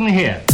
listen here.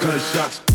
Gunshots.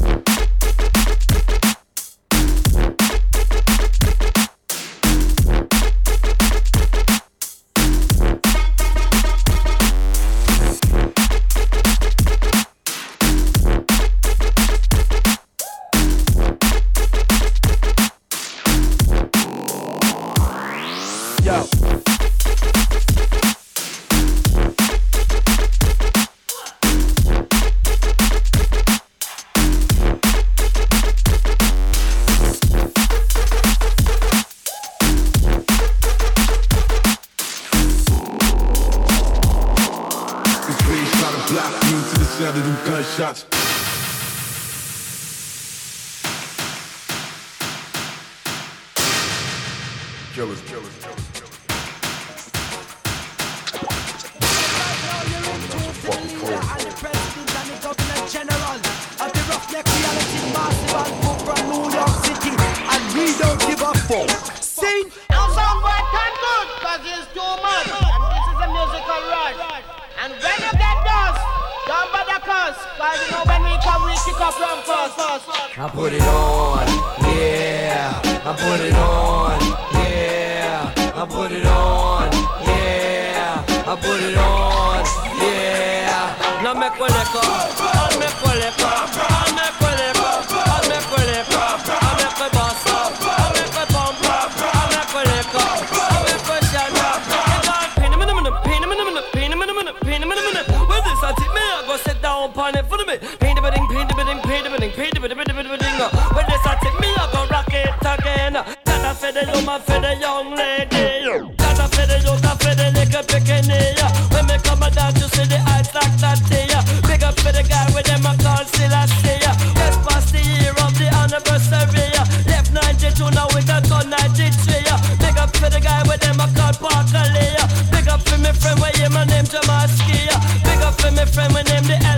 left friend my them the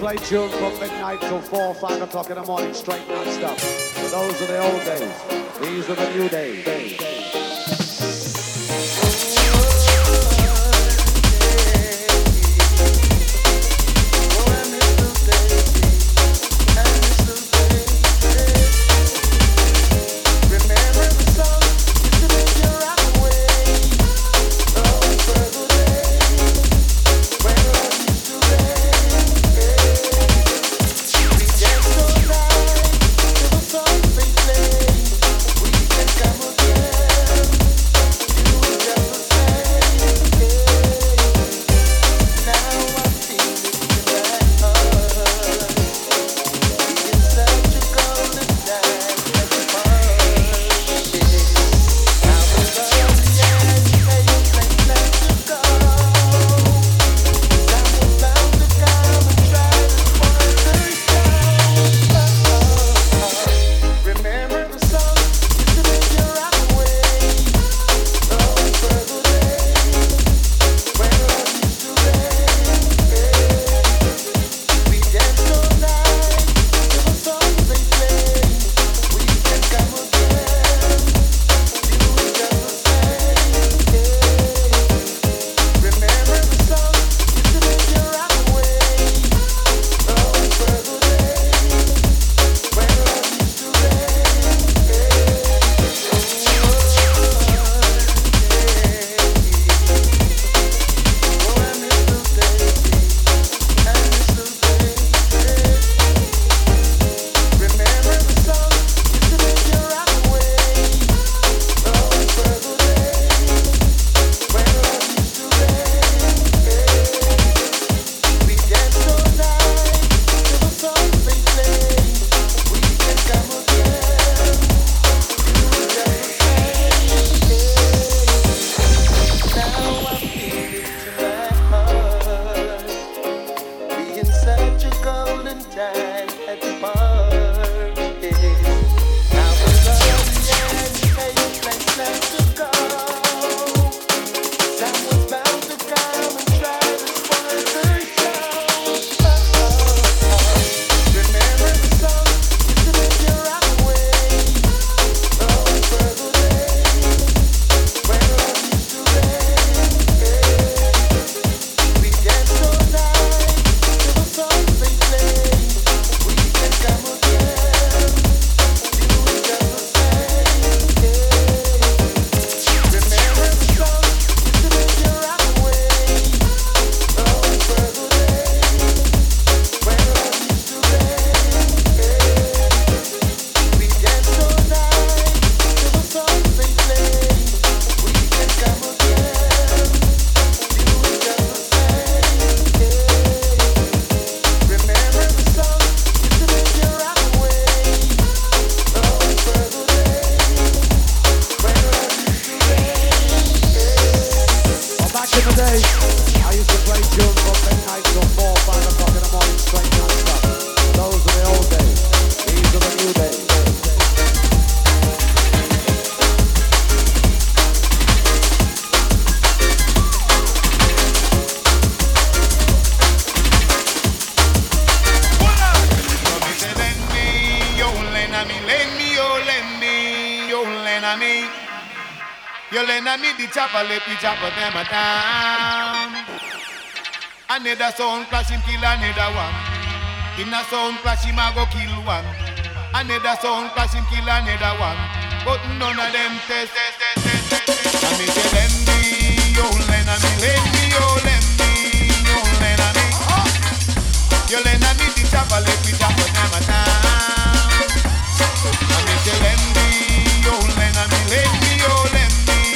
play tunes from midnight till 4, 5 o'clock in the morning, straight non-stop. But those are the old days. These are the new days. days, days. Another sound clash him kill another one. In a sound clash him a go kill one. Another sound clash him kill another one. But none of them test, test, test, test, test. I me say lend me, yo, lend a me, uh-huh. lend me, yo, lend me, yo, lend a me. You lend me the chopper, let me chop them a. I me me, uh-huh. yo, lend a me, lend me, me.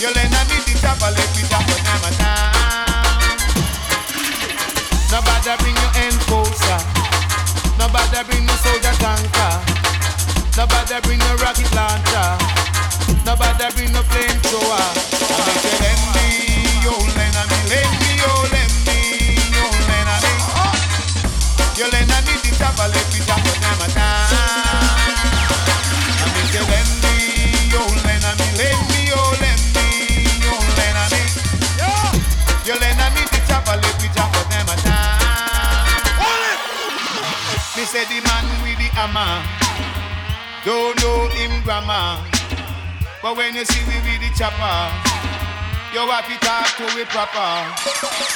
You lend me the chopper, let me chop Nobody bring no rocket launcher. But when you see we with the chopper, you have to talk to it proper.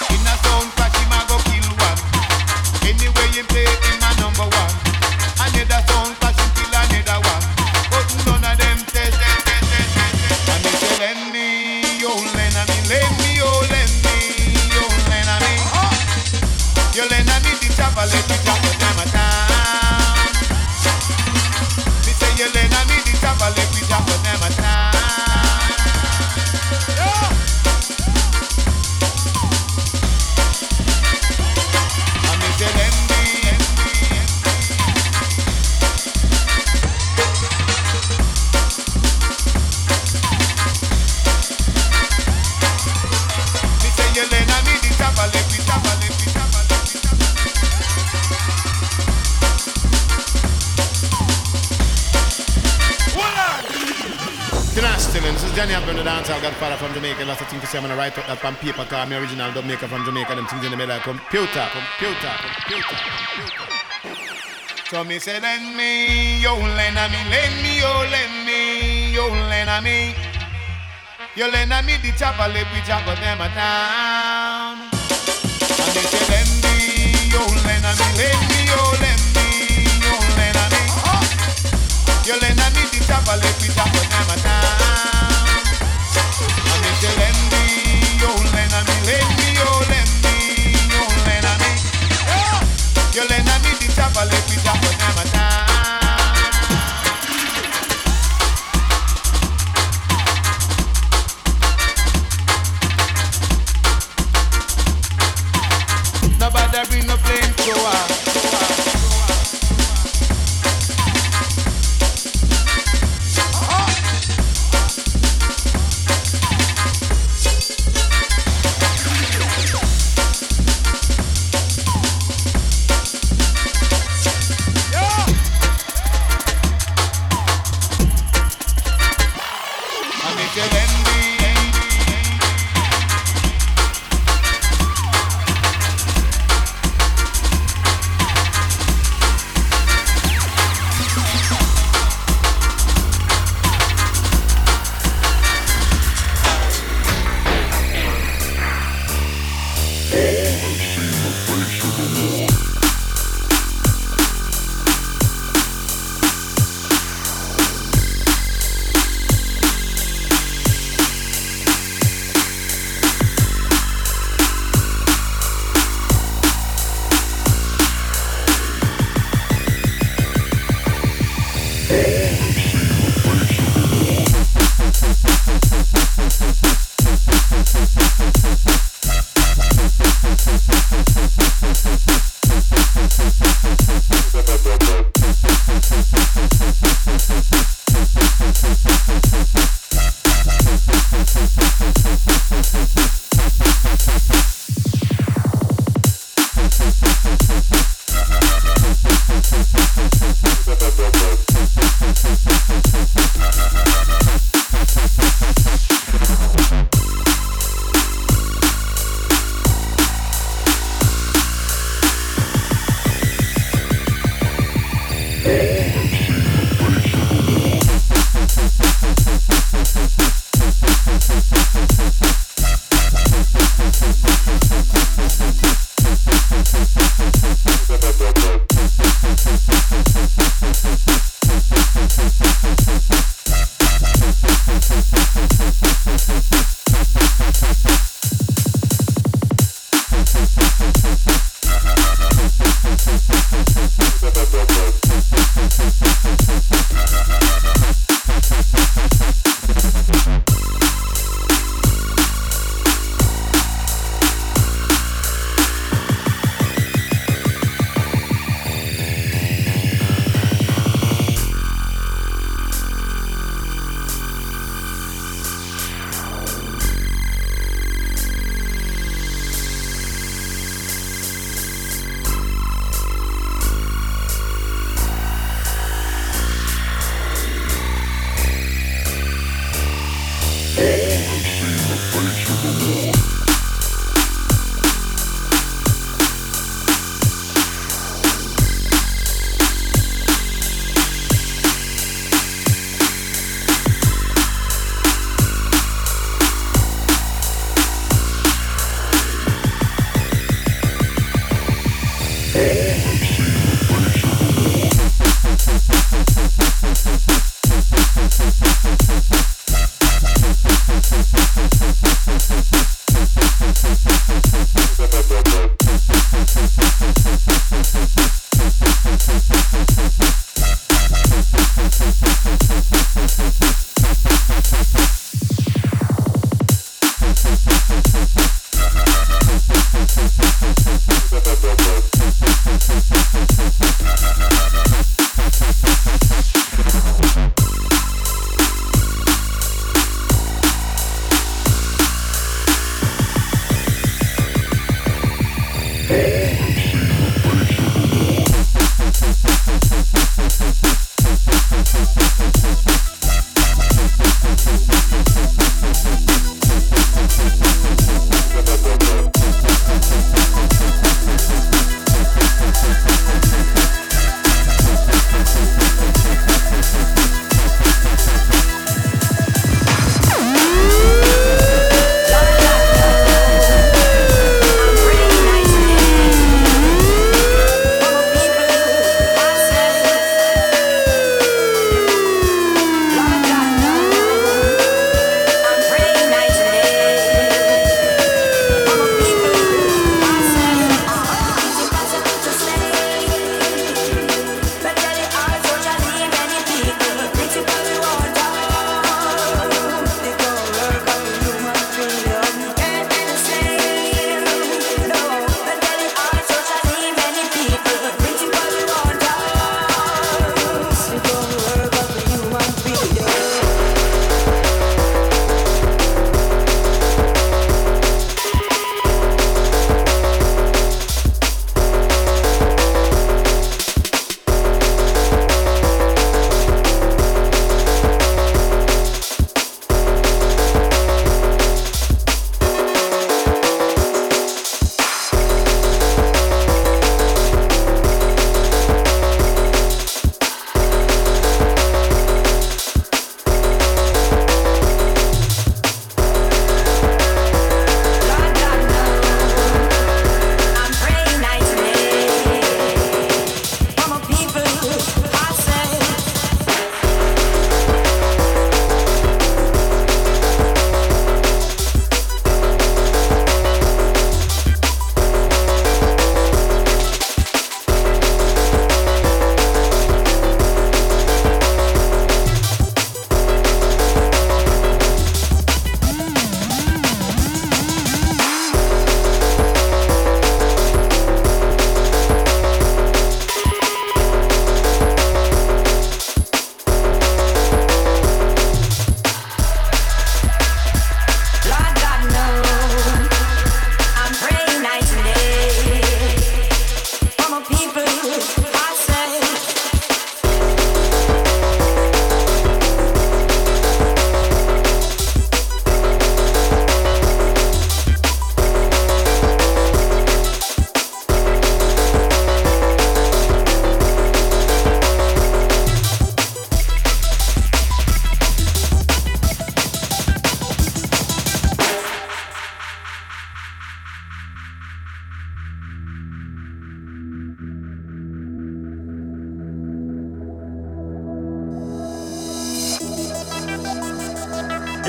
In a sound clash, him a go kill one. Anyway you play him a number one. Another sound clash, him kill another one. But none of them test. And they say lend me, yo lend me, lend me, yo lend me, yo lend me. You lend me the chopper, let me chop it them a town. Me say you lend me the chopper, let me chop it them a town. Dancehall godfather from Jamaica. Lots of things to say. I'm gonna write that on paper. Cause me original Jamaica from Jamaica. Them things in the middle. Computer, computer, computer, computer. So me say, lend me, yo, lend me, lend me, yo, lend me, yo, lend me. You lend me the chopper, let me chop them a down. And they say, lend me, yo, lend me, lend me, yo, lend me, yo, lend me. Uh-huh. You lend me the chopper, let me chop them a down. Yo, lend a me, lend me, yo, lend me, yo, lend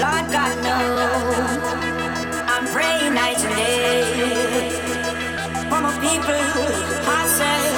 Lord God knows I'm praying night and day for my people. I say.